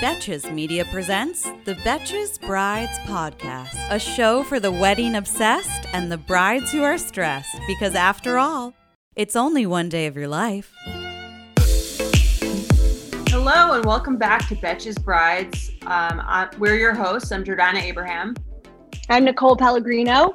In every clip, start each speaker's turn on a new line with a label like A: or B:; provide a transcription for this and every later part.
A: Betches Media presents the Betches Brides Podcast, a show for the wedding obsessed and the brides who are stressed, because after all, it's only one day of your life.
B: Hello, and welcome back to Betches Brides. Um, I, we're your hosts. I'm Jordana Abraham.
C: I'm Nicole Pellegrino.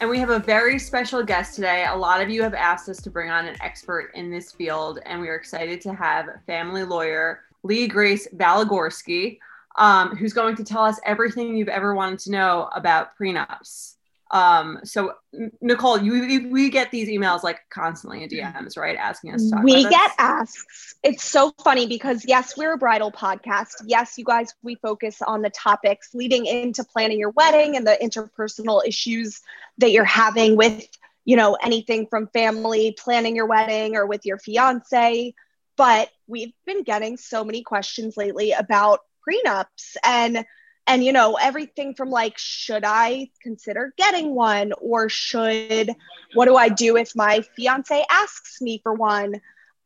B: And we have a very special guest today. A lot of you have asked us to bring on an expert in this field, and we are excited to have family lawyer Lee Grace Balagorsky, um, who's going to tell us everything you've ever wanted to know about prenups. Um, so Nicole, you, we get these emails like constantly in DMs, right? Asking us to talk
C: We get asks. It's so funny because yes, we're a bridal podcast. Yes, you guys, we focus on the topics leading into planning your wedding and the interpersonal issues that you're having with, you know, anything from family planning your wedding or with your fiance but we've been getting so many questions lately about prenups and and you know everything from like should i consider getting one or should what do i do if my fiance asks me for one?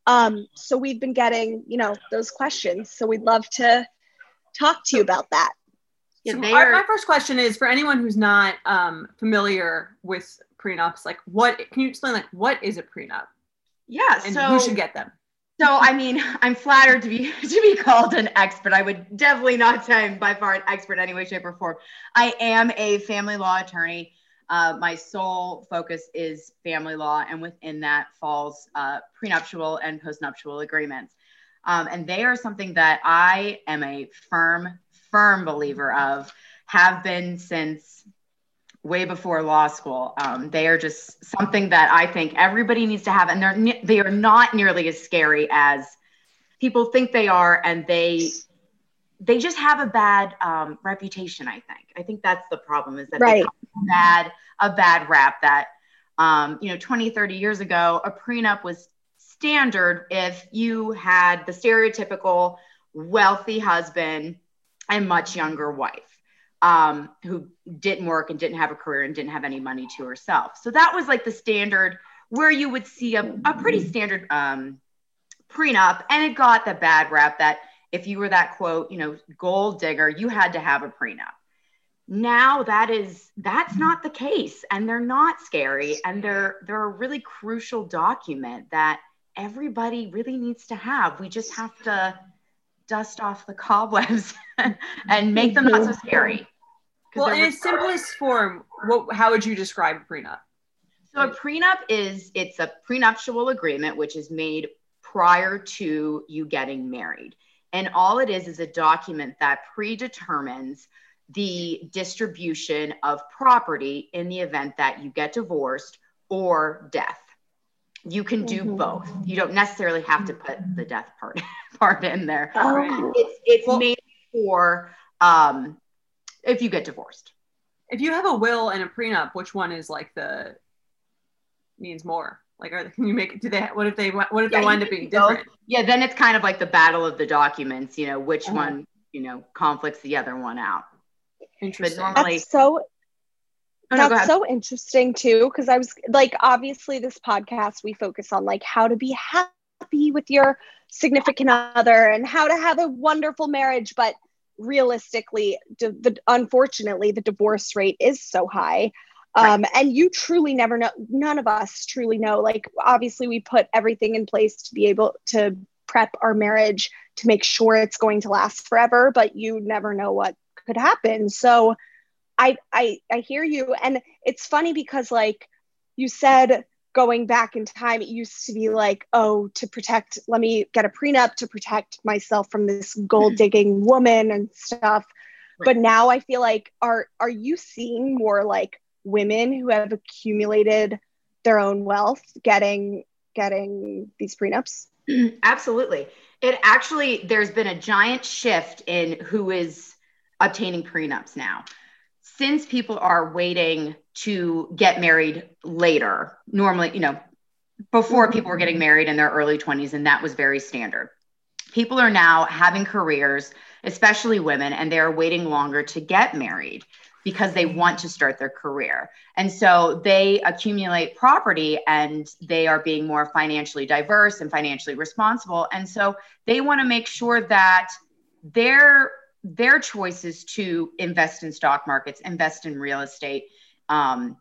C: Um so we've been getting you know those questions. So we'd love to talk to you about that.
B: So our, my first question is for anyone who's not um, familiar with prenups like what can you explain like what is a prenup?
D: Yeah
B: and
D: so
B: who should get them
D: so, I mean, I'm flattered to be to be called an expert. I would definitely not say I'm by far an expert any way, shape, or form. I am a family law attorney. Uh, my sole focus is family law, and within that falls uh, prenuptial and postnuptial agreements. Um, and they are something that I am a firm, firm believer of, have been since way before law school. Um, they are just something that I think everybody needs to have, and they're they are not nearly as scary as people think they are, and they they just have a bad um, reputation. I think. I think that's the problem is that right. they have a bad a bad rap that um, you know 20 30 years ago a prenup was standard if you had the stereotypical wealthy husband and much younger wife um, who didn't work and didn't have a career and didn't have any money to herself. So that was like the standard where you would see a, a pretty standard um, prenup. And it got the bad rap that if you were that quote, you know, gold digger, you had to have a prenup. Now that is that's not the case, and they're not scary, and they're they're a really crucial document that everybody really needs to have. We just have to dust off the cobwebs and make them not so scary.
B: Well, in its simplest form, what, how would you describe a prenup?
D: So a prenup is it's a prenuptial agreement which is made prior to you getting married. And all it is is a document that predetermines the distribution of property in the event that you get divorced or death. You can do mm-hmm. both. You don't necessarily have to put the death part part in there. Oh. It's it's well, made for um, if you get divorced.
B: If you have a will and a prenup, which one is like the means more? Like, are can you make? Do they? What if they? What if yeah, they wind up being different?
D: Yeah, then it's kind of like the battle of the documents. You know, which uh-huh. one you know conflicts the other one out.
C: Interesting. But normally, That's so. Oh, no, That's so interesting too, because I was like, obviously, this podcast we focus on like how to be happy with your significant other and how to have a wonderful marriage, but realistically, the, unfortunately, the divorce rate is so high. Um, right. And you truly never know. None of us truly know. Like, obviously, we put everything in place to be able to prep our marriage to make sure it's going to last forever, but you never know what could happen. So, I I I hear you, and it's funny because like you said going back in time, it used to be like, oh, to protect, let me get a prenup to protect myself from this gold digging woman and stuff. Right. But now I feel like, are are you seeing more like women who have accumulated their own wealth getting getting these prenups?
D: Absolutely. It actually, there's been a giant shift in who is obtaining prenups now. Since people are waiting to get married later, normally, you know, before people were getting mm-hmm. married in their early 20s, and that was very standard. People are now having careers, especially women, and they're waiting longer to get married because they want to start their career. And so they accumulate property and they are being more financially diverse and financially responsible. And so they want to make sure that their their choices to invest in stock markets, invest in real estate, um,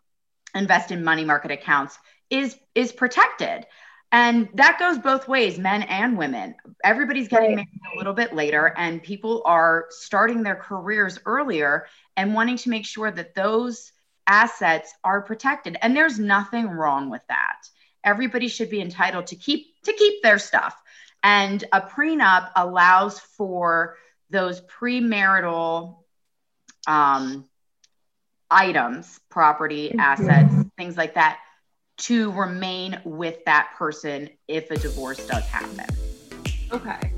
D: invest in money market accounts is is protected. And that goes both ways, men and women. Everybody's getting married a little bit later, and people are starting their careers earlier and wanting to make sure that those assets are protected. And there's nothing wrong with that. Everybody should be entitled to keep to keep their stuff. And a prenup allows for those premarital um, items, property, mm-hmm. assets, things like that, to remain with that person if a divorce does happen.
B: Okay.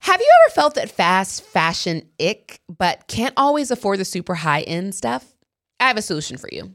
E: Have you ever felt that fast fashion ick, but can't always afford the super high end stuff? I have a solution for you.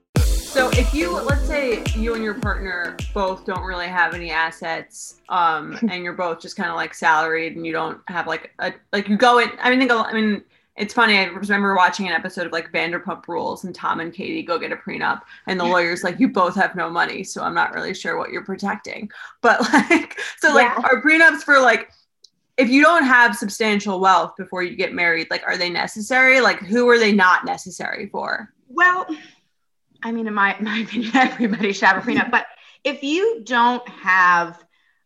B: So if you let's say you and your partner both don't really have any assets, um, and you're both just kind of like salaried, and you don't have like a like you go in. I mean, think I mean it's funny. I remember watching an episode of like Vanderpump Rules, and Tom and Katie go get a prenup, and the lawyer's like, "You both have no money, so I'm not really sure what you're protecting." But like, so like, yeah. are prenups for like if you don't have substantial wealth before you get married, like, are they necessary? Like, who are they not necessary for?
D: Well I mean, in my, my opinion, everybody should have a prenup. But if you don't have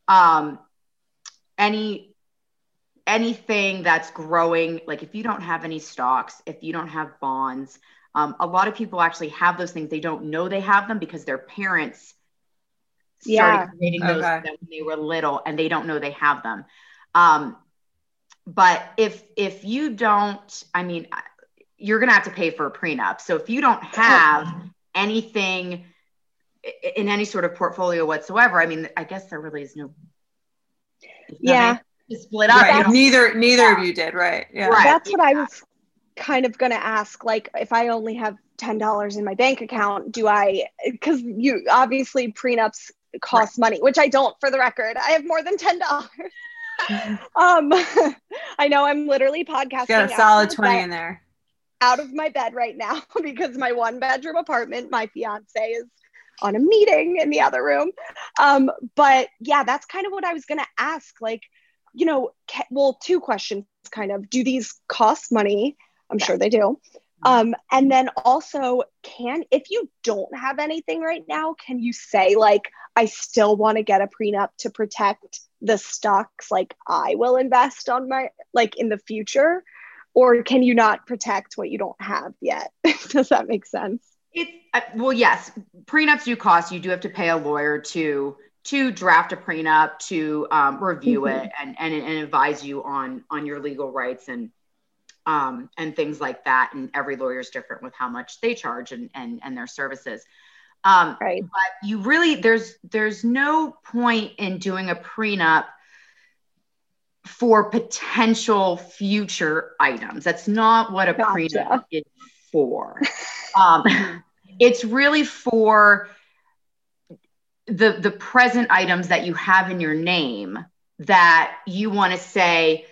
D: um, any anything that's growing, like if you don't have any stocks, if you don't have bonds, um, a lot of people actually have those things. They don't know they have them because their parents started yeah. creating those okay. when they were little, and they don't know they have them. Um, but if if you don't, I mean, you're going to have to pay for a prenup. So if you don't have anything in any sort of portfolio whatsoever. I mean, I guess there really is no.
C: Yeah.
B: Split up. Right. Neither neither yeah. of you did, right?
C: Yeah. Right. That's what I was kind of going to ask. Like, if I only have ten dollars in my bank account, do I? Because you obviously prenups cost right. money, which I don't. For the record, I have more than ten dollars. um, I know I'm literally podcasting.
B: Got a solid twenty in there
C: out of my bed right now because my one bedroom apartment, my fiance is on a meeting in the other room. Um, but yeah, that's kind of what I was going to ask. Like, you know, well, two questions kind of do these cost money? I'm yeah. sure they do. Um, and then also, can if you don't have anything right now, can you say like, I still want to get a prenup to protect the stocks like I will invest on my like in the future? Or can you not protect what you don't have yet does that make sense
D: it uh, well yes prenups do cost you do have to pay a lawyer to to draft a prenup to um, review mm-hmm. it and, and and advise you on on your legal rights and um, and things like that. And every lawyer is different with how much they charge and and, and their services. Um, right. But you really there's there's no point in doing a prenup for potential future items. That's not what a gotcha. prenup is for. um, it's really for the the present items that you have in your name that you want to say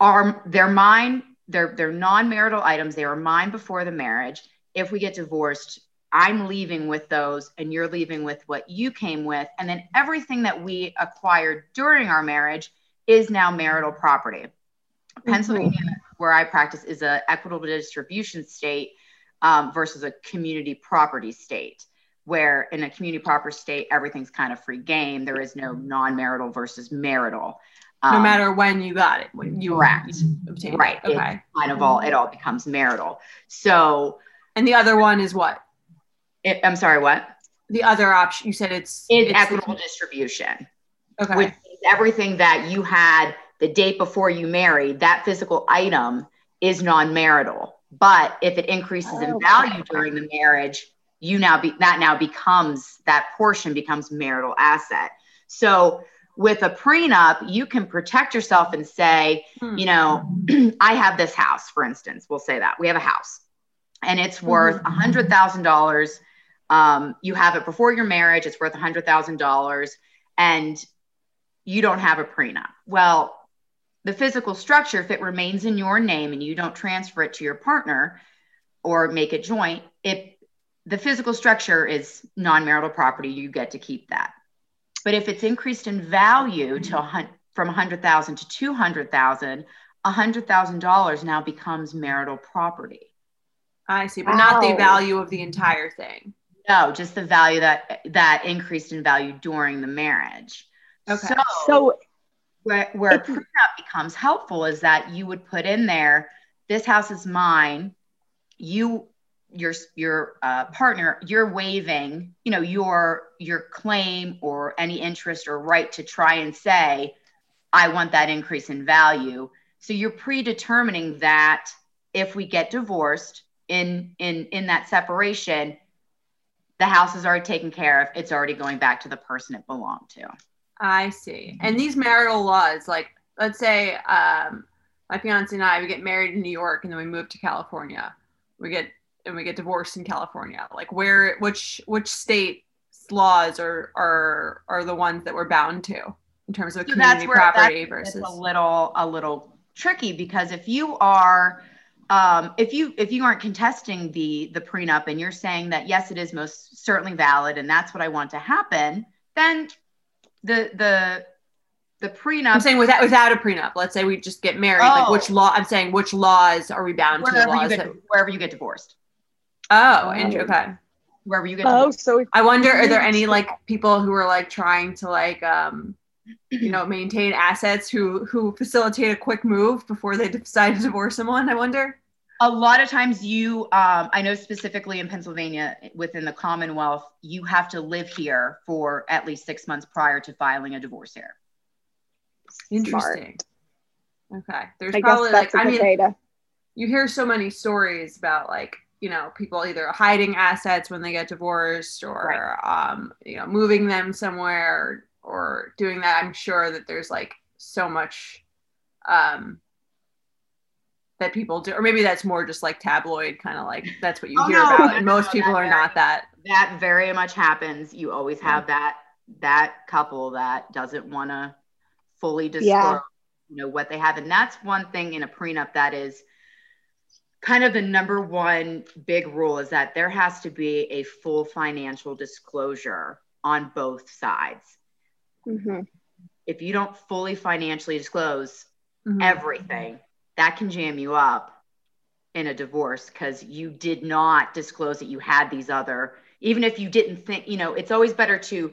D: are they're mine they're they're non-marital items they were mine before the marriage if we get divorced i'm leaving with those and you're leaving with what you came with and then everything that we acquired during our marriage is now marital property. Mm-hmm. pennsylvania where i practice is a equitable distribution state um, versus a community property state where in a community property state everything's kind of free game. There is no non-marital versus marital.
B: Um, no matter when you got it when you
D: correct. obtained right. It. okay. it kind of all it all becomes marital. So
B: and the other one is what?
D: It, i'm sorry what?
B: The other option you said it's
D: it's, it's equitable the, distribution. Okay. Which everything that you had the date before you married that physical item is non-marital. But if it increases oh, in value during the marriage you now be that now becomes that portion becomes marital asset. So with a prenup you can protect yourself and say hmm. you know i have this house for instance we'll say that we have a house. And it's worth a hundred thousand dollars um, you have it before your marriage it's worth a hundred thousand dollars. And you don't have a prenup. Well the physical structure if it remains in your name and you don't transfer it to your partner or make a joint it the physical structure is non-marital property. You get to keep that. But if it's increased in value to from 100000 to 200000 $100000 now becomes marital property.
B: I see but wow. not the value of the entire thing.
D: No just the value that that increased in value during the marriage
C: okay. So, so
D: where, where a prenup becomes helpful is that you would put in there this house is mine. You your your uh, partner you're waiving you know your your claim or any interest or right to try and say i want that increase in value so you're predetermining that if we get divorced in in in that separation the house is already taken care of. It's already going back to the person it belonged to
B: i see and these marital laws like let's say um my fiance and i we get married in new york and then we move to california we get and we get divorced in California? Like where which which state laws are are are the ones that we're bound to in terms of so community where, property versus
D: a little a little tricky because if you are um, if you if you aren't contesting the the prenup and you're saying that yes it is most certainly valid and that's what I want to happen then the the the prenup.
B: I'm saying without without a prenup. Let's say we just get married. Oh. Like which law? I'm saying which laws are we bound wherever to?
D: You get, that, wherever you get divorced.
B: Oh, Andrew. Okay.
D: Wherever you get.
C: Oh, so
B: I wonder, are there any like people who are like trying to like um, you know, maintain assets who who facilitate a quick move before they decide to divorce someone? I wonder.
D: A lot of times, you, um, I know specifically in Pennsylvania, within the Commonwealth, you have to live here for at least six months prior to filing a divorce here.
B: Interesting. Smart. Okay. There's I probably like I mean, data. you hear so many stories about like you know people either hiding assets when they get divorced or right. um, you know moving them somewhere or, or, doing that i'm sure that there's like so much um, that people do or maybe that's more just like tabloid kind of like that's what you oh, hear no, about and most people are very, not that
D: that very much happens you always have yeah. that that couple that doesn't want to fully disclose yeah. you know what they have and that's one thing in a prenup that is kind of the number one big rule is that there has to be a full financial disclosure on both sides. Mm-hmm. If you don't fully financially disclose mm-hmm. everything, that can jam you up in a divorce because you did not disclose that you had these other, even if you didn't think, you know, it's always better to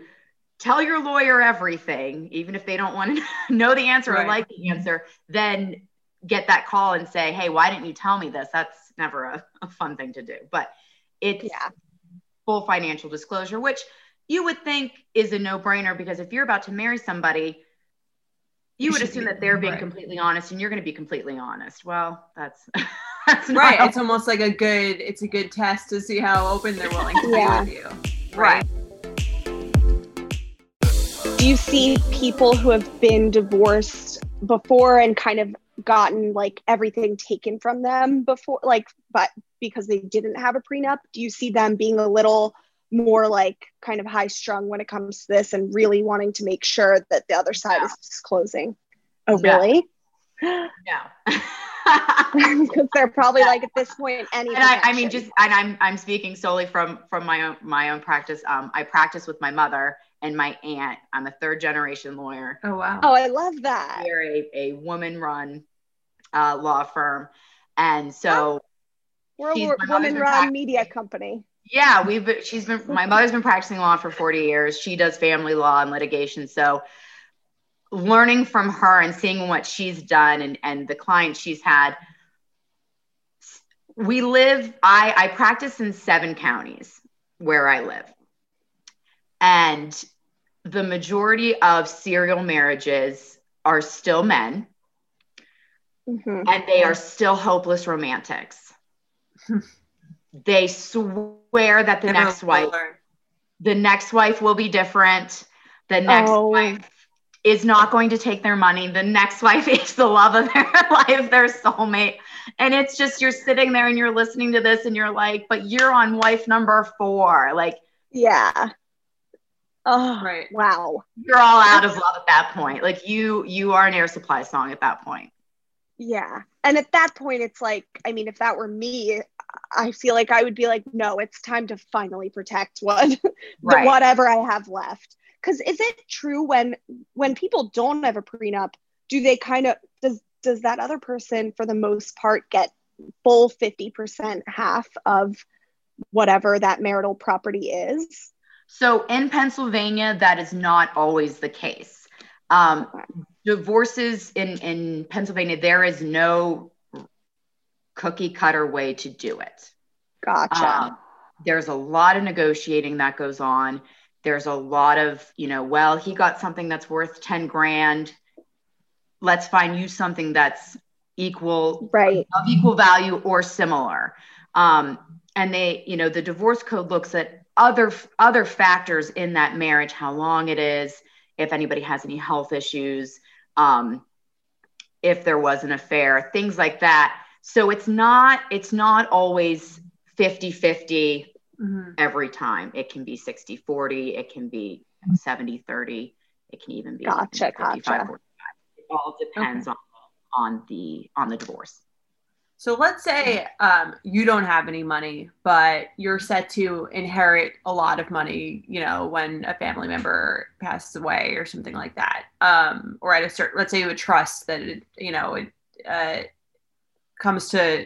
D: tell your lawyer everything, even if they don't want to know the answer right. or like the answer, then get that call and say, hey, why didn't you tell me this? That's never a, a fun thing to do. But it's yeah. full financial disclosure, which you would think is a no brainer because if you're about to marry somebody, you would assume that they're being right. completely honest and you're going to be completely honest. Well, that's that's
B: right. It's almost like a good it's a good test to see how open they're willing to yeah. be with you.
D: Right. right.
C: Do you see people who have been divorced before and kind of gotten like everything taken from them before like but because they didn't have a prenup? Do you see them being a little more like kind of high strung when it comes to this and really wanting to make sure that the other side yeah. is disclosing. Oh, really?
D: Yeah.
C: Because they're probably yeah. like at this point, any.
D: I, I, mean, just and I'm I'm speaking solely from from my own my own practice. Um, I practice with my mother and my aunt. I'm a third generation lawyer.
B: Oh wow!
C: Oh, I love that.
D: We're a a woman run uh, law firm, and so.
C: We're a woman run media company.
D: Yeah, we've been, she's been my mother's been practicing law for 40 years. She does family law and litigation. So learning from her and seeing what she's done and, and the clients she's had. We live, I, I practice in seven counties where I live. And the majority of serial marriages are still men. Mm-hmm. And they are still hopeless romantics. they swear that the Never next wife the next wife will be different. The next oh. wife is not going to take their money. The next wife is the love of their life their soulmate. And it's just you're sitting there and you're listening to this and you're like but you're on wife number four. Like
C: yeah. Oh right. wow.
D: You're all out of love at that point. Like you you are an air supply song at that point
C: yeah and at that point it's like i mean if that were me I feel like I would be like, no, it's time to finally protect what right. whatever I have left. Because is it true when when people don't have a prenup, do they kind of does does that other person for the most part get full 50% half of whatever that marital property is?
D: So in Pennsylvania, that is not always the case. Um, divorces in, in Pennsylvania, there is no cookie cutter way to do it.
C: Gotcha. Um,
D: there's a lot of negotiating that goes on. There's a lot of, you know, well, he got something that's worth 10 grand. Let's find you something that's equal,
C: right?
D: Of equal value or similar. Um, and they, you know, the divorce code looks at other other factors in that marriage, how long it is, if anybody has any health issues, um, if there was an affair, things like that so it's not it's not always 50 50 mm-hmm. every time. It can be 60 40, it can be 70 30, it can even be
C: gotcha, 55 gotcha. 45.
D: It all depends okay. on on the on the divorce.
B: So let's say um, you don't have any money, but you're set to inherit a lot of money, you know, when a family member passes away or something like that. Um, or at a certain, let's say you a trust that, it, you know, it, uh, comes to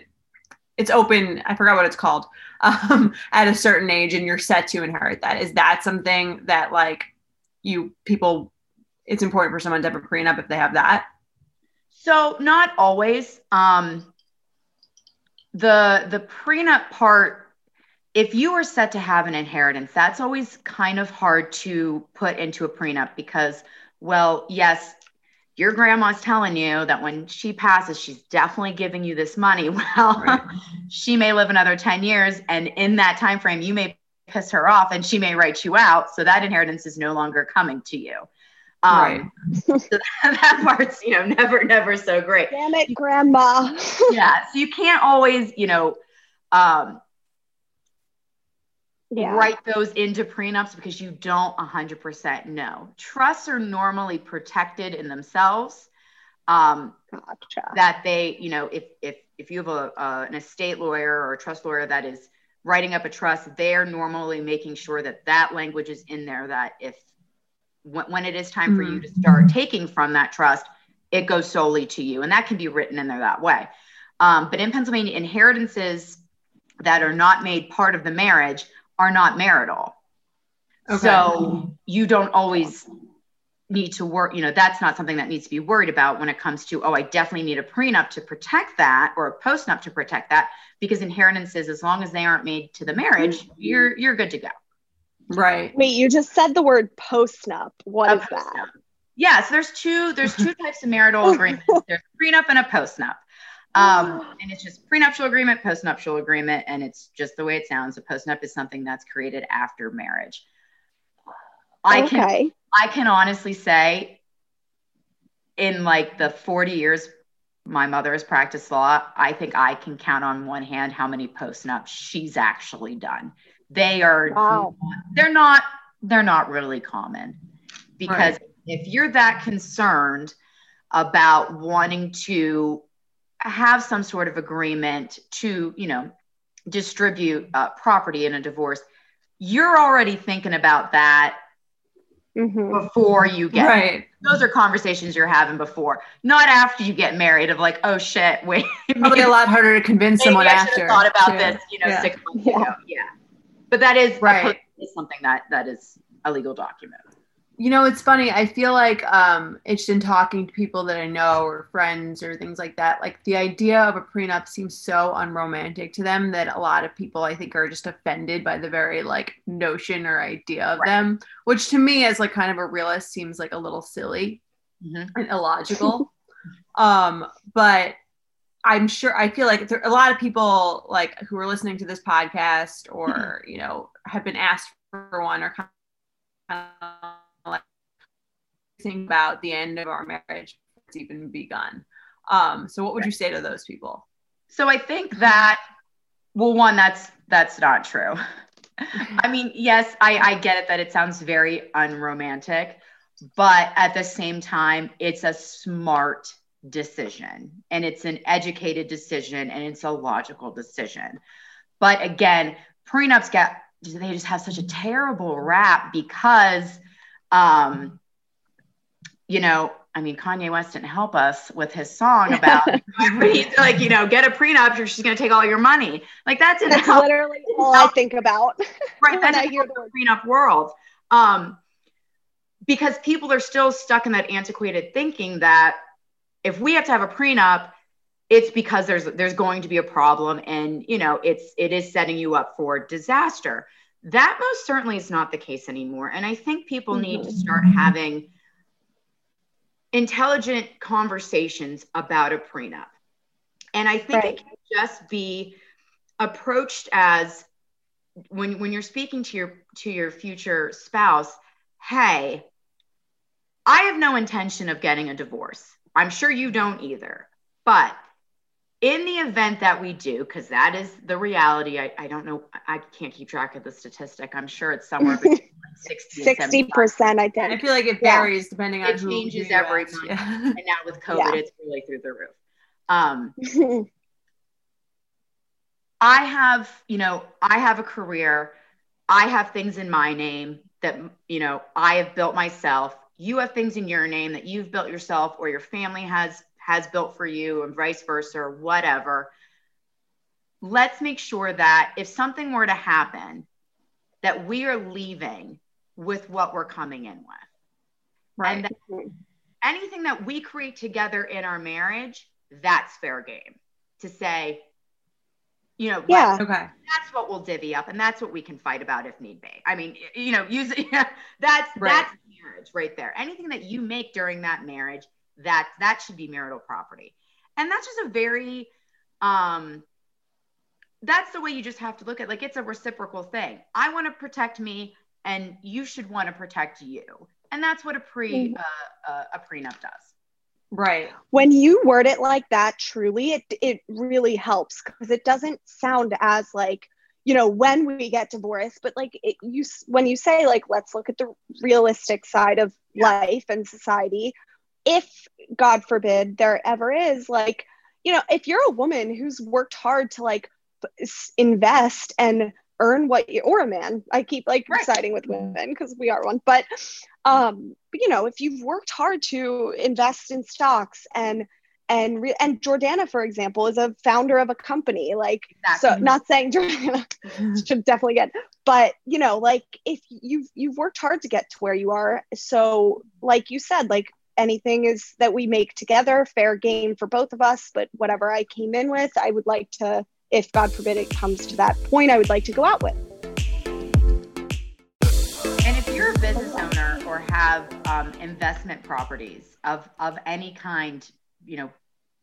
B: it's open i forgot what it's called um, at a certain age and you're set to inherit that. Is that something that like you people it's important for someone to have a prenup if they have that?
D: So not always um the the prenup part if you are set to have an inheritance that's always kind of hard to put into a prenup because well yes your grandma's telling you that when she passes, she's definitely giving you this money. Well, right. she may live another 10 years, and in that time frame, you may piss her off and she may write you out. So that inheritance is no longer coming to you. Um, right. so that, that part's, you know, never, never so great.
C: Damn it, grandma.
D: yeah. So you can't always, you know, um, yeah. write those into prenups because you don't 100% know. Trusts are normally protected in themselves. Um, gotcha. That they, you know, if if if you have a, uh, an estate lawyer or a trust lawyer that is writing up a trust, they're normally making sure that that language is in there. That if when, when it is time mm-hmm. for you to mm-hmm. start taking from that trust, it goes solely to you, and that can be written in there that way. Um, but in Pennsylvania, inheritances that are not made part of the marriage are not marital. Okay. So you don't always need to work, you know, that's not something that needs to be worried about when it comes to, oh, I definitely need a prenup to protect that or a postnup to protect that because inheritances, as long as they aren't made to the marriage, you're you're good to go.
B: Right.
C: Wait, you just said the word postnup. What a is that?
D: Yeah, so there's two there's two types of marital agreements. There's prenup and a postnup. Um, and it's just prenuptial agreement, postnuptial agreement, and it's just the way it sounds. A postnup is something that's created after marriage. I okay. can I can honestly say in like the 40 years my mother has practiced law, I think I can count on one hand how many postnups she's actually done. They are wow. they're not they're not really common because right. if you're that concerned about wanting to have some sort of agreement to, you know, distribute uh, property in a divorce, you're already thinking about that mm-hmm. before you get right. Married. Those are conversations you're having before, not after you get married. Of like, oh shit, wait.
B: Probably a lot harder to convince someone I after.
D: Thought about this, you know, yeah. six months yeah. ago. Yeah, but that is right. Is something that that is a legal document.
B: You know, it's funny. I feel like um, it's been talking to people that I know or friends or things like that. Like the idea of a prenup seems so unromantic to them that a lot of people I think are just offended by the very like notion or idea of right. them, which to me as like kind of a realist seems like a little silly mm-hmm. and illogical. um, but I'm sure I feel like there, a lot of people like who are listening to this podcast or mm-hmm. you know have been asked for one or kind of uh, like think about the end of our marriage it's even begun. Um, so what would you say to those people?
D: So I think that well, one, that's that's not true. Mm-hmm. I mean, yes, I, I get it that it sounds very unromantic, but at the same time, it's a smart decision and it's an educated decision and it's a logical decision. But again, prenups get they just have such a terrible rap because um you know, I mean, Kanye West didn't help us with his song about like, you know, get a prenup, or she's going to take all your money. Like that's,
C: that's help, literally all I think about.
D: Right. That's I hear the prenup world. Um, because people are still stuck in that antiquated thinking that if we have to have a prenup, it's because there's there's going to be a problem and you know it's it is setting you up for disaster. That most certainly is not the case anymore. And I think people need to mm-hmm. start having intelligent conversations about a prenup. And I think right. it can just be approached as when when you're speaking to your to your future spouse, hey, I have no intention of getting a divorce. I'm sure you don't either. But in the event that we do, because that is the reality, I, I don't know, I can't keep track of the statistic. I'm sure it's somewhere between 60
C: percent I think.
B: I feel like it varies yeah. depending on
D: it changes every month. Yeah. And now with COVID, yeah. it's really through the roof. Um, I have, you know, I have a career. I have things in my name that, you know, I have built myself. You have things in your name that you've built yourself or your family has has built for you and vice versa or whatever. Let's make sure that if something were to happen, that we are leaving with what we're coming in with. Right. And anything that we create together in our marriage, that's fair game to say, you know,
C: yeah,
D: okay, that's what we'll divvy up, and that's what we can fight about if need be. I mean, you know, use yeah, that's right. that's marriage right there. Anything that you make during that marriage, that that should be marital property, and that's just a very, um, that's the way you just have to look at. Like it's a reciprocal thing. I want to protect me and you should want to protect you. And that's what a pre mm-hmm. uh, uh, a prenup does.
B: Right.
C: When you word it like that, truly, it it really helps because it doesn't sound as like you know when we get divorced, but like it, you when you say like let's look at the realistic side of life and society. If God forbid there ever is like you know if you're a woman who's worked hard to like invest and earn what you or a man i keep like right. siding with women because we are one but um but you know if you've worked hard to invest in stocks and and re- and jordana for example is a founder of a company like exactly. so not saying jordana should definitely get but you know like if you've you've worked hard to get to where you are so like you said like anything is that we make together fair game for both of us but whatever i came in with i would like to if God forbid it comes to that point, I would like to go out with.
D: And if you're a business owner or have um, investment properties of of any kind, you know,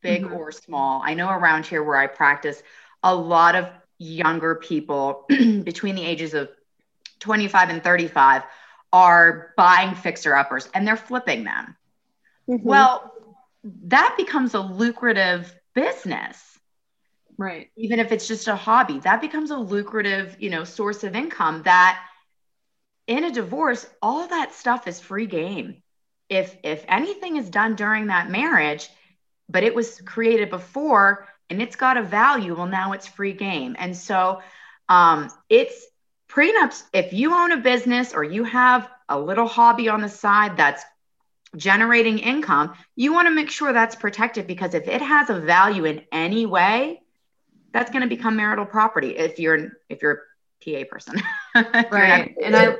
D: big mm-hmm. or small. I know around here where I practice, a lot of younger people between the ages of 25 and 35 are buying fixer uppers and they're flipping them. Mm-hmm. Well, that becomes a lucrative business.
B: Right.
D: Even if it's just a hobby, that becomes a lucrative, you know, source of income that in a divorce, all that stuff is free game. If if anything is done during that marriage, but it was created before and it's got a value, well now it's free game. And so um it's prenups if you own a business or you have a little hobby on the side that's generating income, you want to make sure that's protected because if it has a value in any way, that's going to become marital property if you're if you're a PA person.
B: right. and I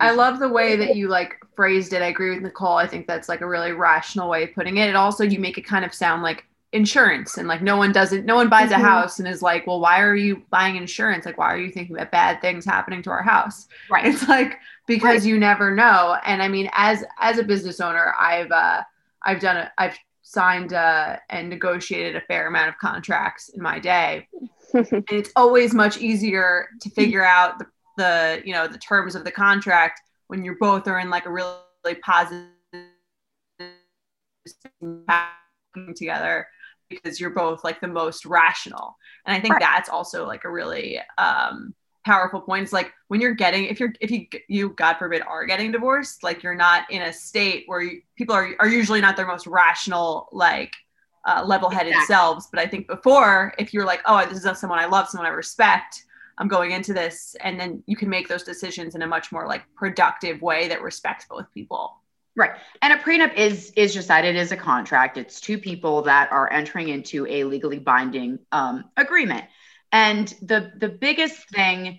B: I love the way that you like phrased it. I agree with Nicole. I think that's like a really rational way of putting it. It also you make it kind of sound like insurance and like no one doesn't no one buys mm-hmm. a house and is like, well, why are you buying insurance? Like why are you thinking about bad things happening to our house?
D: Right.
B: It's like because right. you never know. And I mean, as as a business owner, I've uh I've done it, I've signed uh, and negotiated a fair amount of contracts in my day. and it's always much easier to figure out the the you know the terms of the contract when you're both are in like a really, really positive together because you're both like the most rational and i think right. that's also like a really um powerful point is like when you're getting if you're if you you god forbid are getting divorced like you're not in a state where you, people are are usually not their most rational like uh, level-headed exactly. selves but i think before if you're like oh this is someone i love someone i respect I'm going into this. And then you can make those decisions in a much more like productive way that respects both people.
D: Right. And a prenup is is just that it is a contract. It's two people that are entering into a legally binding um, agreement. And the the biggest thing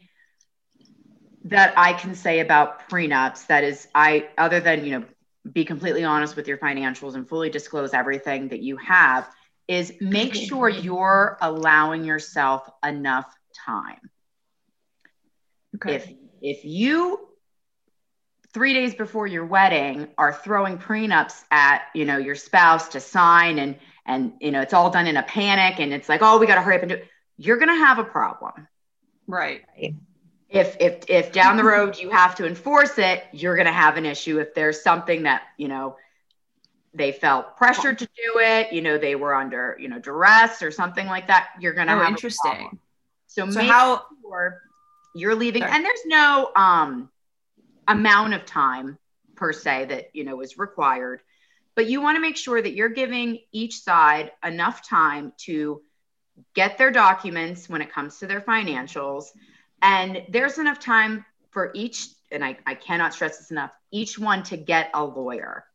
D: that I can say about prenups that is I other than, you know, be completely honest with your financials and fully disclose everything that you have is make sure you're allowing yourself enough time. Okay. If if you three days before your wedding are throwing prenups at you know your spouse to sign and and you know it's all done in a panic and it's like oh we got to hurry up and do it, you're going to have a problem.
B: Right.
D: If if if down the road you have to enforce it you're going to have an issue. If there's something that you know they felt pressured to do it you know they were under you know duress or something like that you're going to oh, have
B: interesting.
D: so, so how sure you're leaving and there's no um amount of time per se that you know is required but you want to make sure that you're giving each side enough time to get their documents when it comes to their financials and there's enough time for each and I, I cannot stress this enough each one to get a lawyer.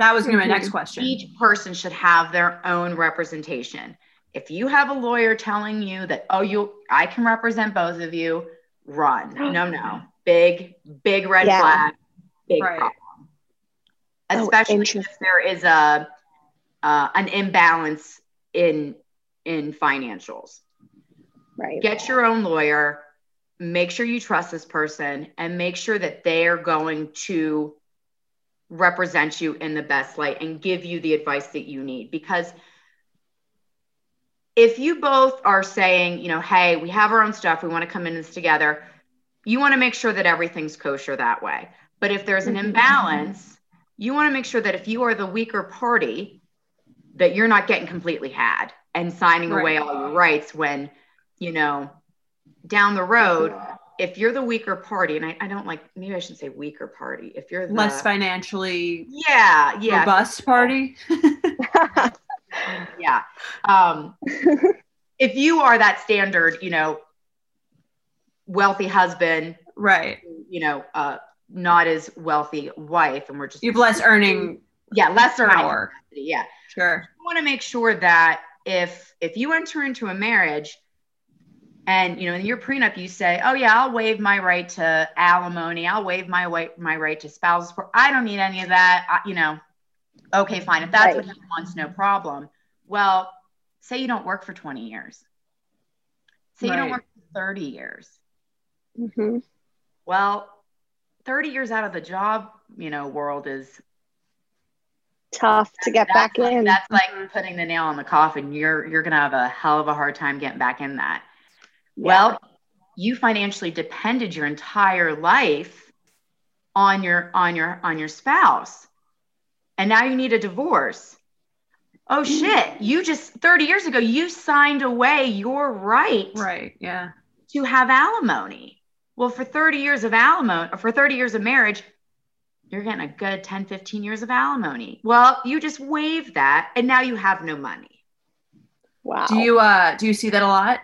B: That was going to be my next question.
D: each person should have their own representation if you have a lawyer telling you that, oh, you, I can represent both of you, run. No, no. Big, big red yeah. flag, big right. problem. Oh, Especially oh, if there is a uh, an imbalance in in financials.
C: Right.
D: Get your own lawyer. Make sure you trust this person, and make sure that they are going to represent you in the best light and give you the advice that you need because if you both are saying, you know, hey, we have our own stuff, we want to come in this together, you want to make sure that everything's kosher that way. But if there's an mm-hmm. imbalance, you want to make sure that if you are the weaker party, that you're not getting completely had and signing right. away all your rights when, you know, down the road, if you're the weaker party, and I, I don't like maybe I should say weaker party, if you're the,
B: less financially
D: yeah, yeah,
B: robust party.
D: yeah. Um, if you are that standard, you know, wealthy husband,
B: right?
D: You know, uh, not as wealthy wife, and we're just
B: you've less earning,
D: yeah, less earning. Yeah,
B: sure.
D: You want to make sure that if if you enter into a marriage and you know in your prenup you say oh yeah i'll waive my right to alimony i'll waive my right my right to spousal support i don't need any of that I, you know okay fine if that's right. what he wants no problem well, say you don't work for 20 years. Say right. you don't work for 30 years.
C: Mm-hmm.
D: Well, 30 years out of the job, you know, world is
C: tough to get back
D: like,
C: in.
D: That's like putting the nail in the coffin. You're you're gonna have a hell of a hard time getting back in that. Yeah. Well, you financially depended your entire life on your on your on your spouse. And now you need a divorce. Oh shit, you just 30 years ago you signed away your right.
B: Right, yeah.
D: To have alimony. Well, for 30 years of alimony, or for 30 years of marriage, you're getting a good 10, 15 years of alimony. Well, you just waived that and now you have no money.
B: Wow. Do you uh do you see that a lot?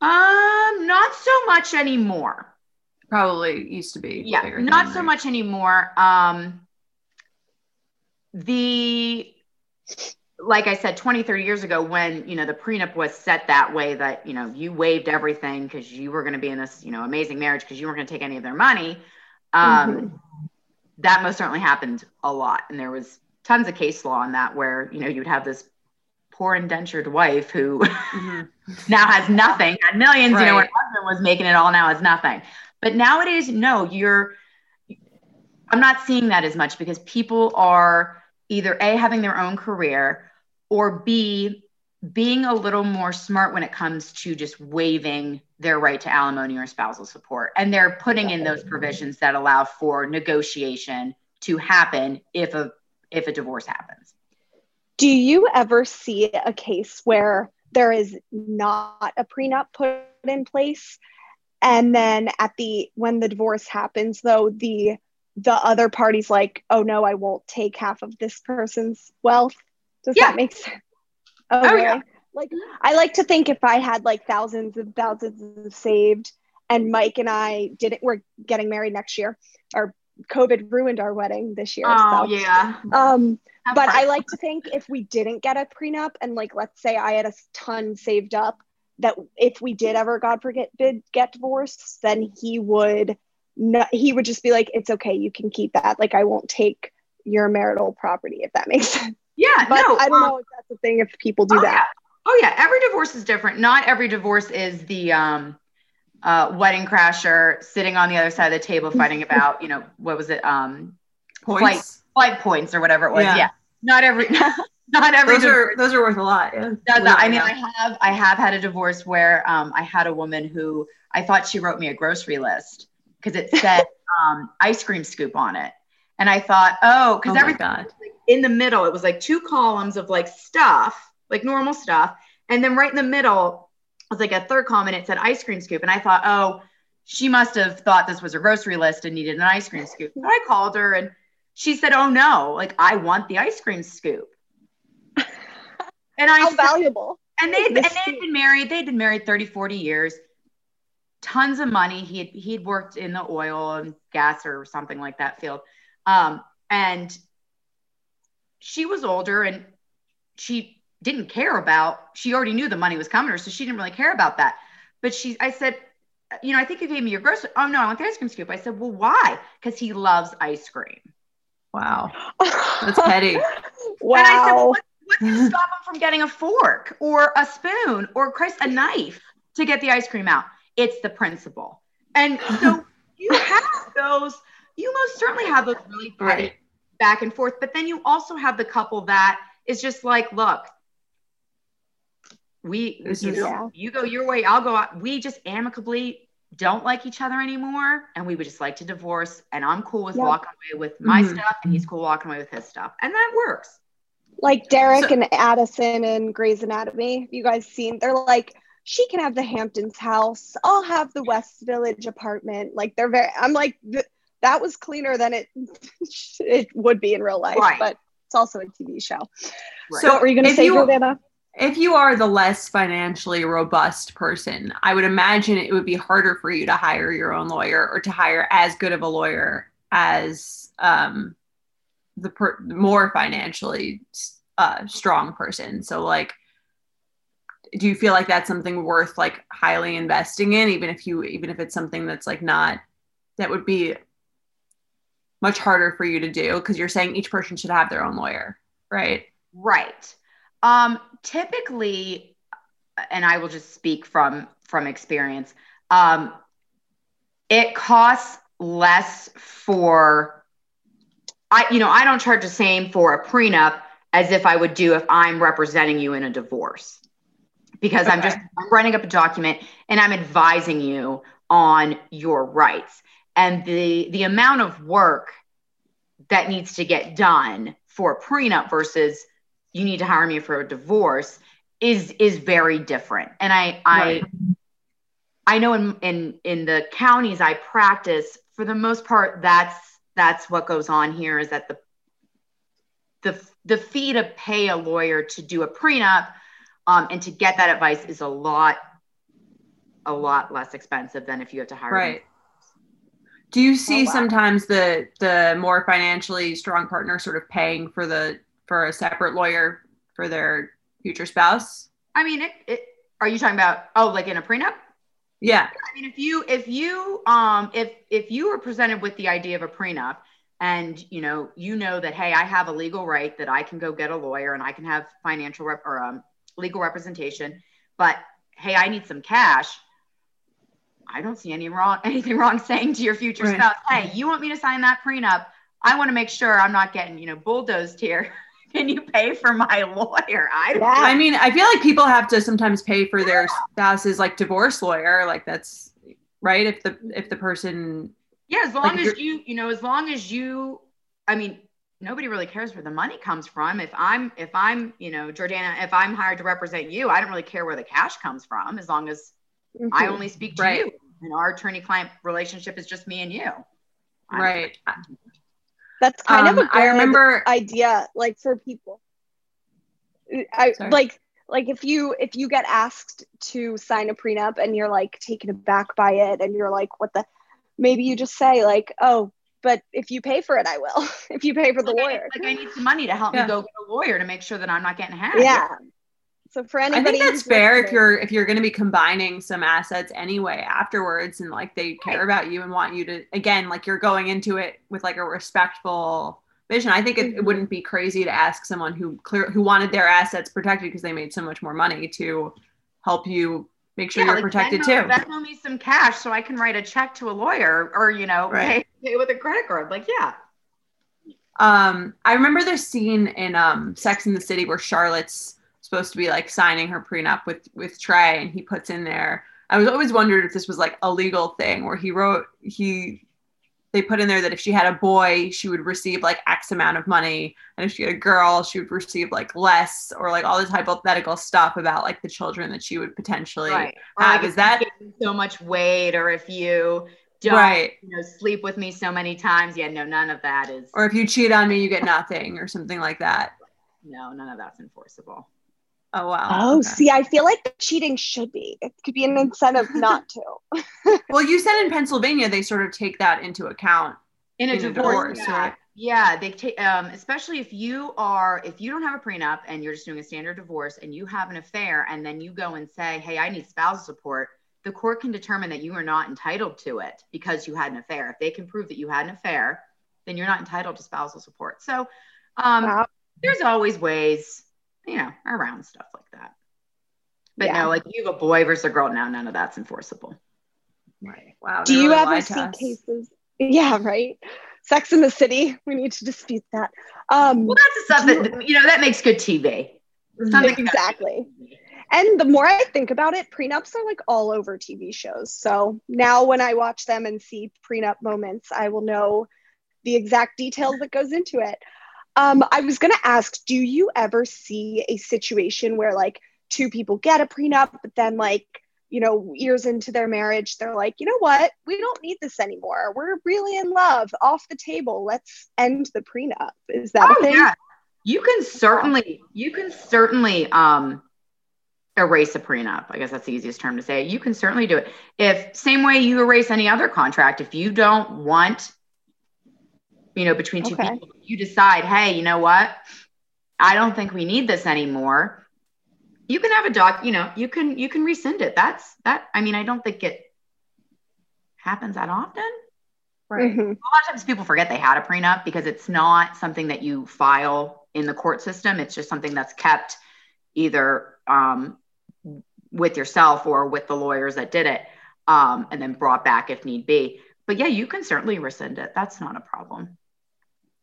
D: Um, not so much anymore.
B: Probably used to be.
D: Yeah, not thing, so much anymore. Um the like I said, 20, 30 years ago, when, you know, the prenup was set that way that, you know, you waived everything because you were going to be in this, you know, amazing marriage because you weren't going to take any of their money. Um, mm-hmm. That most certainly happened a lot. And there was tons of case law on that where, you know, you'd have this poor indentured wife who mm-hmm. now has nothing, had millions, right. you know, her husband was making it all now has nothing. But nowadays, no, you're, I'm not seeing that as much because people are either A, having their own career or B, being a little more smart when it comes to just waiving their right to alimony or spousal support. And they're putting in those provisions that allow for negotiation to happen if a if a divorce happens.
C: Do you ever see a case where there is not a prenup put in place and then at the when the divorce happens though the the other party's like, "Oh no, I won't take half of this person's wealth." Does yeah. that make sense? Oh, oh really? yeah. Like I like to think if I had like thousands and thousands of saved and Mike and I didn't we're getting married next year. Our COVID ruined our wedding this year.
D: Oh so. yeah.
C: Um but I like to think if we didn't get a prenup and like let's say I had a ton saved up that if we did ever God forbid get divorced, then he would not, he would just be like, it's okay, you can keep that. Like I won't take your marital property if that makes sense.
D: Yeah,
C: but
D: no,
C: I don't um, know if that's the thing if people do
D: oh,
C: that.
D: Yeah. Oh yeah, every divorce is different. Not every divorce is the um, uh, wedding crasher sitting on the other side of the table fighting about, you know, what was it, um, points. flight flight points or whatever it was. Yeah, yeah. not every. not every
B: those are those are worth a lot. Yeah.
D: I mean, I have I have had a divorce where um, I had a woman who I thought she wrote me a grocery list because it said um, ice cream scoop on it. And I thought, oh, because oh everything like in the middle, it was like two columns of like stuff, like normal stuff. And then right in the middle was like a third column and it said ice cream scoop. And I thought, oh, she must have thought this was a grocery list and needed an ice cream scoop. So I called her and she said, oh no, like I want the ice cream scoop.
C: And I How said, valuable.
D: And they and they'd been married, they'd been married 30, 40 years tons of money. He had he'd worked in the oil and gas or something like that field. Um, and she was older and she didn't care about she already knew the money was coming to her, so she didn't really care about that. But she I said, you know, I think you gave me your grocery. Oh no, I want the ice cream scoop. I said, well, why? Because he loves ice cream.
B: Wow. That's petty.
C: wow. And I said, well, what,
D: what's going to stop him from getting a fork or a spoon or Christ, a knife to get the ice cream out? It's the principle. And so you have those, you most certainly have those really right. back and forth, but then you also have the couple that is just like, look, we, you, know, yeah. you go your way, I'll go out. We just amicably don't like each other anymore and we would just like to divorce and i'm cool with walking away with my mm-hmm. stuff and he's cool walking away with his stuff and that works
C: like derek so, and addison and grey's anatomy you guys seen they're like she can have the Hamptons house. I'll have the West Village apartment. Like they're very, I'm like, th- that was cleaner than it it would be in real life, right. but it's also a TV show. Right. So, are you going to say, Jordana?
B: If you are the less financially robust person, I would imagine it would be harder for you to hire your own lawyer or to hire as good of a lawyer as um, the per- more financially uh, strong person. So, like, do you feel like that's something worth like highly investing in even if you even if it's something that's like not that would be much harder for you to do? Because you're saying each person should have their own lawyer right?
D: Right. Um typically and i will just speak from from experience um it costs less for I you know, I don't charge the same for a prenup as if I would do if I'm representing you in a divorce. Because okay. I'm just I'm writing up a document and I'm advising you on your rights. And the the amount of work that needs to get done for a prenup versus you need to hire me for a divorce is is very different. And I right. I I know in in in the counties I practice, for the most part, that's that's what goes on here is that the the the fee to pay a lawyer to do a prenup um, and to get that advice is a lot a lot less expensive than if you have to hire
B: right. do you see oh, wow. sometimes the the more financially strong partner sort of paying for the for a separate lawyer for their future spouse?
D: I mean it, it are you talking about oh like in a prenup?
B: Yeah.
D: I mean if you if you um if if you were presented with the idea of a prenup and you know you know that hey i have a legal right that i can go get a lawyer and i can have financial rep or um, legal representation but hey i need some cash. I don't see any wrong anything wrong saying to your future right. spouse hey you want me to sign that prenup? I want to make sure i'm not getting you know bulldozed here. Can you pay for my lawyer?
B: I yeah. i mean i feel like people have to sometimes pay for their spouse's like divorce lawyer. Like that's right? If the if the person
D: yeah, as long like as you, you know, as long as you, I mean, nobody really cares where the money comes from. If I'm, if I'm, you know, Jordana, if I'm hired to represent you, I don't really care where the cash comes from, as long as mm-hmm. I only speak to right. you, and our attorney-client relationship is just me and you.
B: Right.
C: That's kind um, of a I remember idea, like for people. I Sorry. like like if you if you get asked to sign a prenup and you're like taken aback by it and you're like what the maybe you just say like, oh, but if you pay for it, I will. if you pay for the
D: like
C: lawyer,
D: I, like I need some money to help yeah. me go get a lawyer to make sure that I'm not getting hacked.
C: Yeah. So for anybody,
B: I think that's fair if you're if you're going to be combining some assets anyway afterwards, and like they care right. about you and want you to again, like you're going into it with like a respectful vision. I think it, it mm-hmm. wouldn't be crazy to ask someone who clear who wanted their assets protected because they made so much more money to help you make sure yeah, you're like protected Venmo,
D: too. Venmo me some cash so I can write a check to a lawyer or, you know, right. pay, pay with a credit card. Like, yeah.
B: Um, I remember the scene in um Sex in the City where Charlotte's supposed to be like signing her prenup with with Trey and he puts in there. I was always wondered if this was like a legal thing where he wrote he they put in there that if she had a boy, she would receive like X amount of money. And if she had a girl, she would receive like less or like all this hypothetical stuff about like the children that she would potentially right. have. Like Is that
D: so much weight or if you don't right. you know, sleep with me so many times? Yeah, no, none of that is.
B: Or if you cheat on me, you get nothing or something like that.
D: No, none of that's enforceable.
B: Oh wow.
C: Oh, okay. see, I feel like cheating should be. It could be an incentive not to.
B: well, you said in Pennsylvania they sort of take that into account
D: in a, in divorce. A divorce yeah. yeah, they take um, especially if you are if you don't have a prenup and you're just doing a standard divorce and you have an affair and then you go and say, "Hey, I need spousal support." The court can determine that you are not entitled to it because you had an affair. If they can prove that you had an affair, then you're not entitled to spousal support. So, um, wow. there's always ways you know, around stuff like that. But yeah. no, like you have a boy versus a girl now, none of that's enforceable.
B: Right. Wow.
C: Do you really ever see us. cases? Yeah, right. Sex in the City. We need to dispute that. Um,
D: well, that's the stuff that you know that makes good TV.
C: Exactly. And the more I think about it, prenups are like all over TV shows. So now when I watch them and see prenup moments, I will know the exact details that goes into it. Um, I was going to ask, do you ever see a situation where like two people get a prenup, but then like, you know, years into their marriage, they're like, you know what? We don't need this anymore. We're really in love. Off the table. Let's end the prenup. Is that oh, Yeah.
D: You can certainly, you can certainly um erase a prenup. I guess that's the easiest term to say. You can certainly do it. If same way you erase any other contract, if you don't want you know, between two okay. people, you decide, hey, you know what? I don't think we need this anymore. You can have a doc, you know, you can you can rescind it. That's that. I mean, I don't think it happens that often. Right. Mm-hmm. A lot of times people forget they had a prenup because it's not something that you file in the court system. It's just something that's kept either um, with yourself or with the lawyers that did it. um, and then brought back if need be. But yeah, you can certainly rescind it. That's not a problem.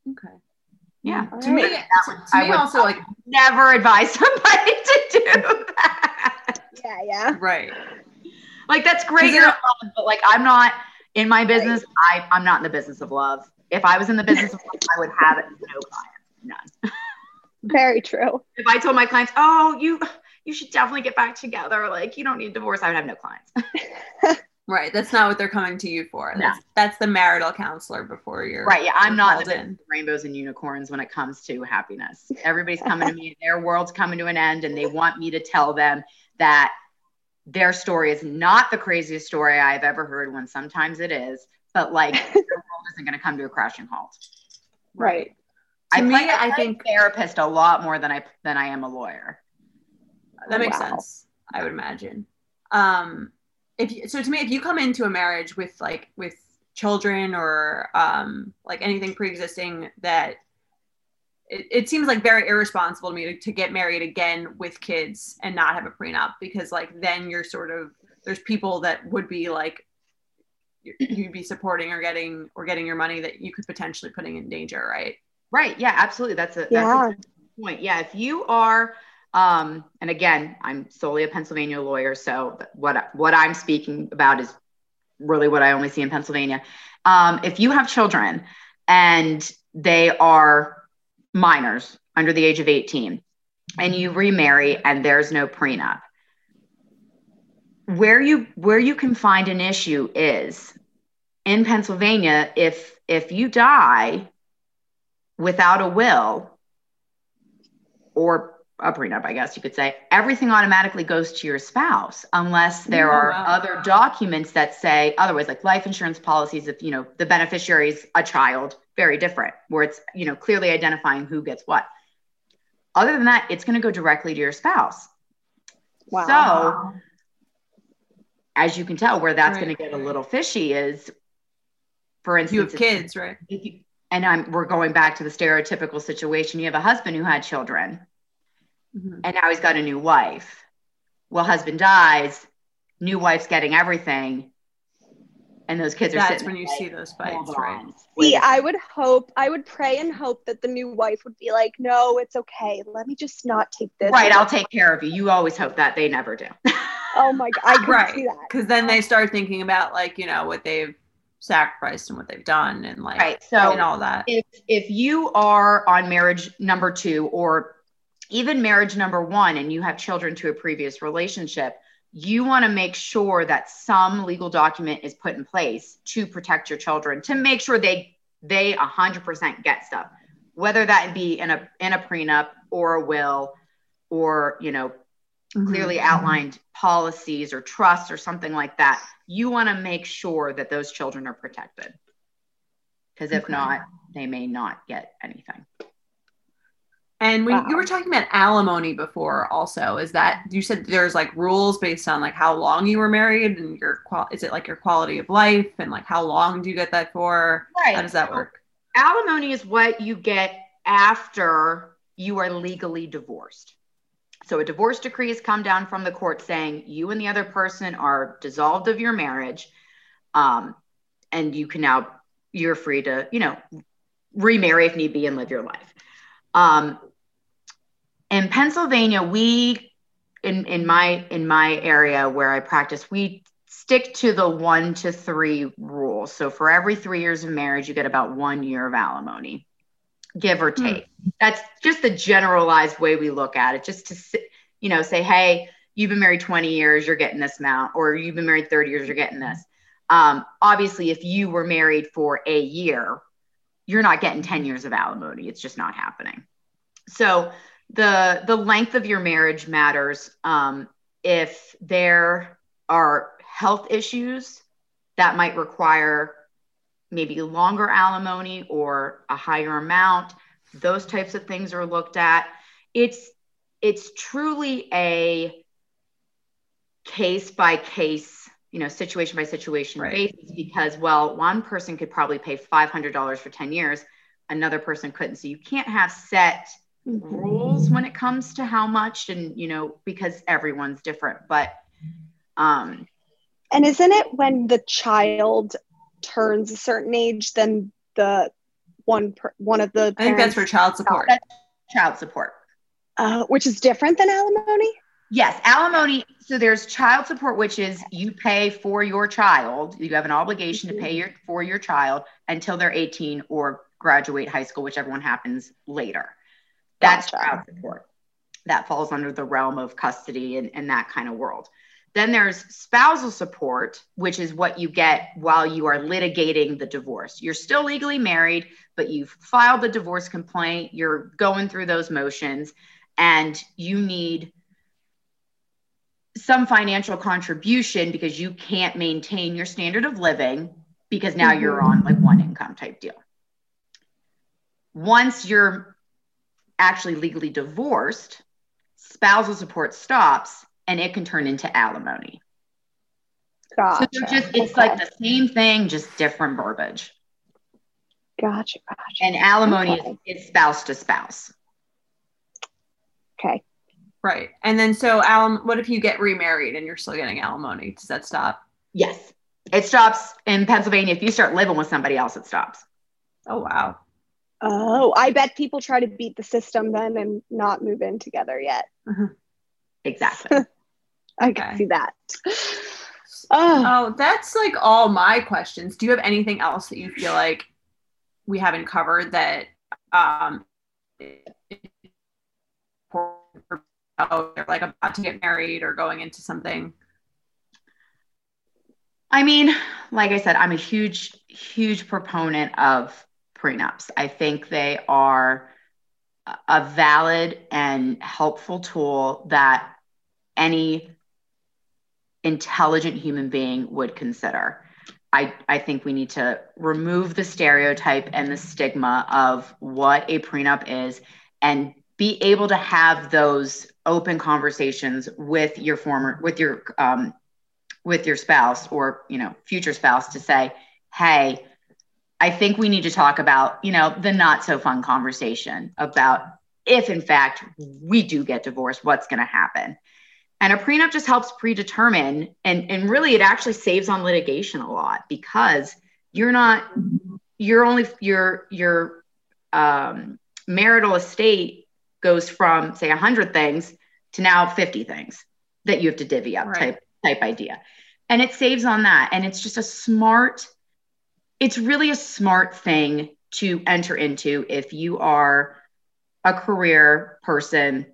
B: Okay.
D: Yeah.
B: To me, to, to me also like
D: never advise somebody to do that.
C: Yeah, yeah.
B: Right.
D: Like that's great, love, but like I'm not in my business. Right. I I'm not in the business of love. If I was in the business of love, I would have no clients, none.
C: Very true.
D: If I told my clients, "Oh, you you should definitely get back together," like you don't need divorce, I would have no clients.
B: Right. That's not what they're coming to you for. That's no. that's the marital counselor before you're
D: right. Yeah, I'm not in rainbows and unicorns when it comes to happiness. Everybody's coming to me. Their world's coming to an end, and they want me to tell them that their story is not the craziest story I've ever heard. When sometimes it is, but like their world isn't going to come to a crashing halt.
C: Right.
D: I me, play, I, I think therapist a lot more than I than I am a lawyer.
B: That makes wow. sense. I would imagine. Um, if you, so, to me, if you come into a marriage with like with children or um, like anything pre-existing that it, it, seems like very irresponsible to me to, to get married again with kids and not have a prenup because like then you're sort of there's people that would be like you'd be supporting or getting or getting your money that you could potentially putting in danger right
D: Right. Yeah, absolutely. That's a, yeah. that's a point. Yeah. If you are, um, and again, I'm solely a Pennsylvania lawyer. So what, what I'm speaking about is really what I only see in Pennsylvania. Um, if you have children and they are minors under the age of 18 and you remarry and there's no prenup, where you where you can find an issue is in Pennsylvania if if you die without a will or a prenup, I guess you could say, everything automatically goes to your spouse unless there oh, are wow. other documents that say otherwise, like life insurance policies. If you know the beneficiary is a child, very different, where it's you know clearly identifying who gets what. Other than that, it's going to go directly to your spouse. Wow. So, as you can tell, where that's right. going to get a little fishy is, for instance,
B: you have kids, right?
D: You, and I'm we're going back to the stereotypical situation. You have a husband who had children, mm-hmm. and now he's got a new wife. Well, husband dies, new wife's getting everything, and those kids are.
B: That's when you see those fights, right?
C: See, I would hope, I would pray and hope that the new wife would be like, "No, it's okay. Let me just not take this."
D: Right, I'll take care of you. You always hope that they never do.
C: oh my god, I could right. see that
B: because then they start thinking about like you know what they've sacrificed and what they've done and like
D: right. so
B: and all that.
D: If if you are on marriage number two or even marriage number one and you have children to a previous relationship, you want to make sure that some legal document is put in place to protect your children to make sure they they 100% get stuff whether that be in a in a prenup or a will or you know mm-hmm. clearly outlined policies or trusts or something like that you want to make sure that those children are protected. Because if okay. not, they may not get anything.
B: And when wow. you were talking about alimony before, also, is that you said there's like rules based on like how long you were married and your qual is it like your quality of life and like how long do you get that for? Right. How does that work?
D: Alimony is what you get after you are legally divorced. So a divorce decree has come down from the court saying you and the other person are dissolved of your marriage, um, and you can now you're free to you know remarry if need be and live your life. Um, in Pennsylvania, we in in my in my area where I practice, we stick to the one to three rule. So for every three years of marriage, you get about one year of alimony give or hmm. take. Mm. That's just the generalized way we look at it, just to, you know, say, hey, you've been married 20 years, you're getting this amount, or you've been married 30 years, you're getting this. Um, obviously, if you were married for a year, you're not getting 10 years of alimony. It's just not happening. So the the length of your marriage matters. Um, if there are health issues that might require maybe longer alimony or a higher amount those types of things are looked at it's it's truly a case by case you know situation by situation right. basis because well one person could probably pay $500 for 10 years another person couldn't so you can't have set mm-hmm. rules when it comes to how much and you know because everyone's different but um
C: And isn't it when the child turns a certain age, then the one one of the
B: I think that's for child support.
D: Child support.
C: Uh, which is different than alimony?
D: Yes, alimony. So there's child support, which is you pay for your child. You have an obligation mm-hmm. to pay your for your child until they're 18 or graduate high school, whichever one happens later. That's gotcha. child support. That falls under the realm of custody and, and that kind of world. Then there's spousal support, which is what you get while you are litigating the divorce. You're still legally married, but you've filed the divorce complaint, you're going through those motions, and you need some financial contribution because you can't maintain your standard of living because now mm-hmm. you're on like one income type deal. Once you're actually legally divorced, spousal support stops and it can turn into alimony. Gotcha. So just it's okay. like the same thing, just different verbiage.
C: Gotcha, gotcha.
D: And alimony okay. is, is spouse to spouse.
C: Okay.
B: Right. And then so alim what if you get remarried and you're still getting alimony? Does that stop?
D: Yes. It stops in Pennsylvania. If you start living with somebody else, it stops.
B: Oh wow.
C: Oh, I bet people try to beat the system then and not move in together yet.
D: Mm-hmm. Exactly.
C: I can see that.
B: Oh. oh, that's like all my questions. Do you have anything else that you feel like we haven't covered that um oh, they're like about to get married or going into something?
D: I mean, like I said, I'm a huge, huge proponent of prenups. I think they are a valid and helpful tool that any intelligent human being would consider. I, I think we need to remove the stereotype and the stigma of what a prenup is and be able to have those open conversations with your former with your um, with your spouse or you know future spouse to say hey i think we need to talk about you know the not so fun conversation about if in fact we do get divorced what's going to happen. And a prenup just helps predetermine and and really it actually saves on litigation a lot because you're not you're only your your um, marital estate goes from say 100 things to now 50 things that you have to divvy up right. type type idea. And it saves on that. And it's just a smart it's really a smart thing to enter into if you are a career person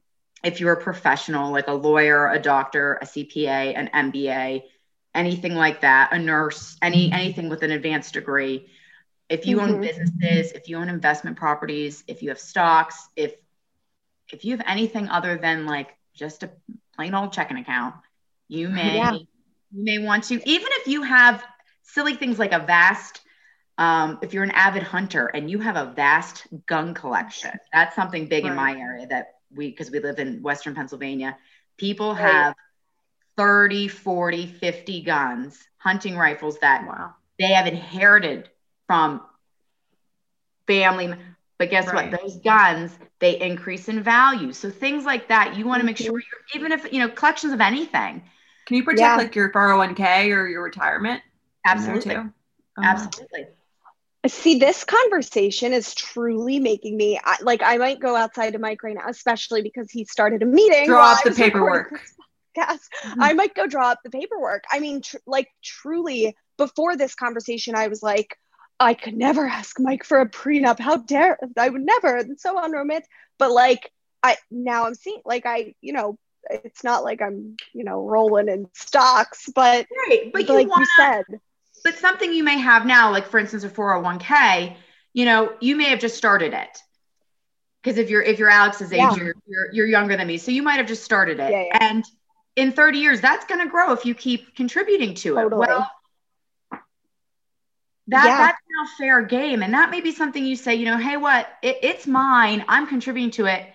D: if you're a professional like a lawyer a doctor a cpa an mba anything like that a nurse any anything with an advanced degree if you mm-hmm. own businesses if you own investment properties if you have stocks if if you have anything other than like just a plain old checking account, you may yeah. you may want to even if you have silly things like a vast um, if you're an avid hunter and you have a vast gun collection, that's something big right. in my area that we, because we live in Western Pennsylvania, people right. have 30, 40, 50 guns, hunting rifles that wow. they have inherited from family. But guess right. what? Those guns, they increase in value. So things like that, you want to make sure you're, even if, you know, collections of anything.
B: Can you protect yeah. like your 401k or your retirement?
D: Absolutely. Oh. Absolutely.
C: See, this conversation is truly making me like I might go outside of Mike right now, especially because he started a meeting.
B: Draw up the paperwork.
C: Yes, mm-hmm. I might go draw up the paperwork. I mean, tr- like truly, before this conversation, I was like, I could never ask Mike for a prenup. How dare I would never. It's so unromantic. But like I now I'm seeing like I, you know, it's not like I'm, you know, rolling in stocks, but
D: right. but
C: like
D: you, wanna,
C: you said.
D: But something you may have now, like for instance, a 401k, you know, you may have just started it. Because if you're if you're Alex's age, yeah. you're, you're you're younger than me. So you might have just started it. Yeah, yeah. And in 30 years, that's gonna grow if you keep contributing to totally. it. Well, that yeah. that's now fair game and that may be something you say you know hey what it, it's mine i'm contributing to it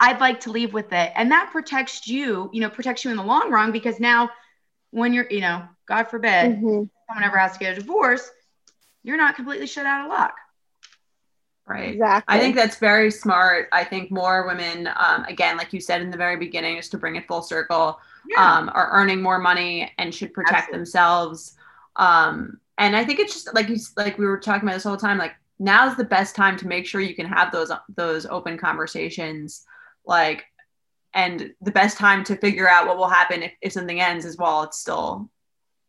D: i'd like to leave with it and that protects you you know protects you in the long run because now when you're you know god forbid mm-hmm. Someone ever has to get a divorce you're not completely shut out of luck
B: right exactly i think that's very smart i think more women um, again like you said in the very beginning just to bring it full circle yeah. um, are earning more money and should protect Absolutely. themselves. Um, and I think it's just like you like we were talking about this whole time. Like now's the best time to make sure you can have those those open conversations. Like, and the best time to figure out what will happen if, if something ends is while it's still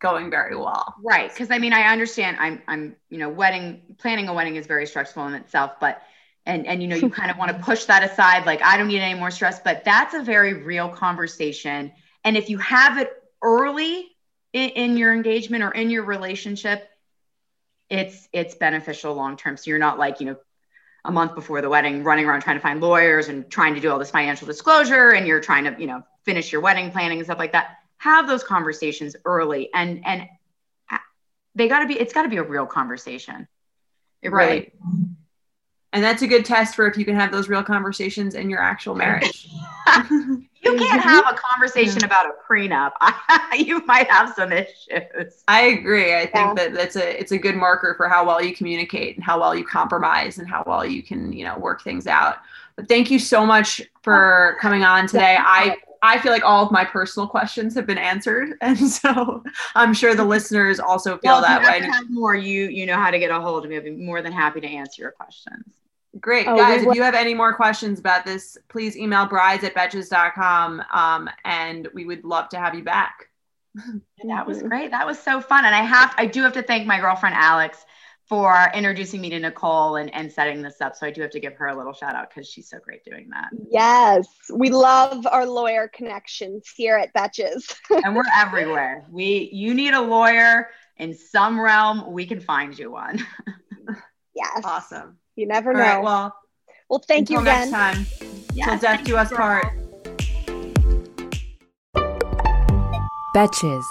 B: going very well.
D: Right. Because I mean, I understand. I'm I'm you know, wedding planning a wedding is very stressful in itself, but and and you know you kind of want to push that aside like i don't need any more stress but that's a very real conversation and if you have it early in, in your engagement or in your relationship it's it's beneficial long term so you're not like you know a month before the wedding running around trying to find lawyers and trying to do all this financial disclosure and you're trying to you know finish your wedding planning and stuff like that have those conversations early and and they got to be it's got to be a real conversation it
B: right. really and that's a good test for if you can have those real conversations in your actual marriage.
D: you can't have a conversation about a prenup. you might have some issues.
B: I agree. I think yeah. that that's a it's a good marker for how well you communicate and how well you compromise and how well you can, you know, work things out. But thank you so much for coming on today. I I feel like all of my personal questions have been answered, and so I'm sure the listeners also feel well, that way.
D: Have more, you you know how to get a hold of me. I'd be more than happy to answer your questions.
B: Great. Oh, Guys, if you have any more questions about this, please email brides at betches.com um, and we would love to have you back.
D: that was great. That was so fun. And I have, I do have to thank my girlfriend, Alex, for introducing me to Nicole and, and setting this up. So I do have to give her a little shout out because she's so great doing that.
C: Yes. We love our lawyer connections here at Betches.
D: and we're everywhere. We, you need a lawyer in some realm, we can find you one.
C: yes.
B: Awesome.
C: You never All know. Right,
B: well,
C: well, thank you again.
B: Next time. Yes, Till death do us part.
F: Betches.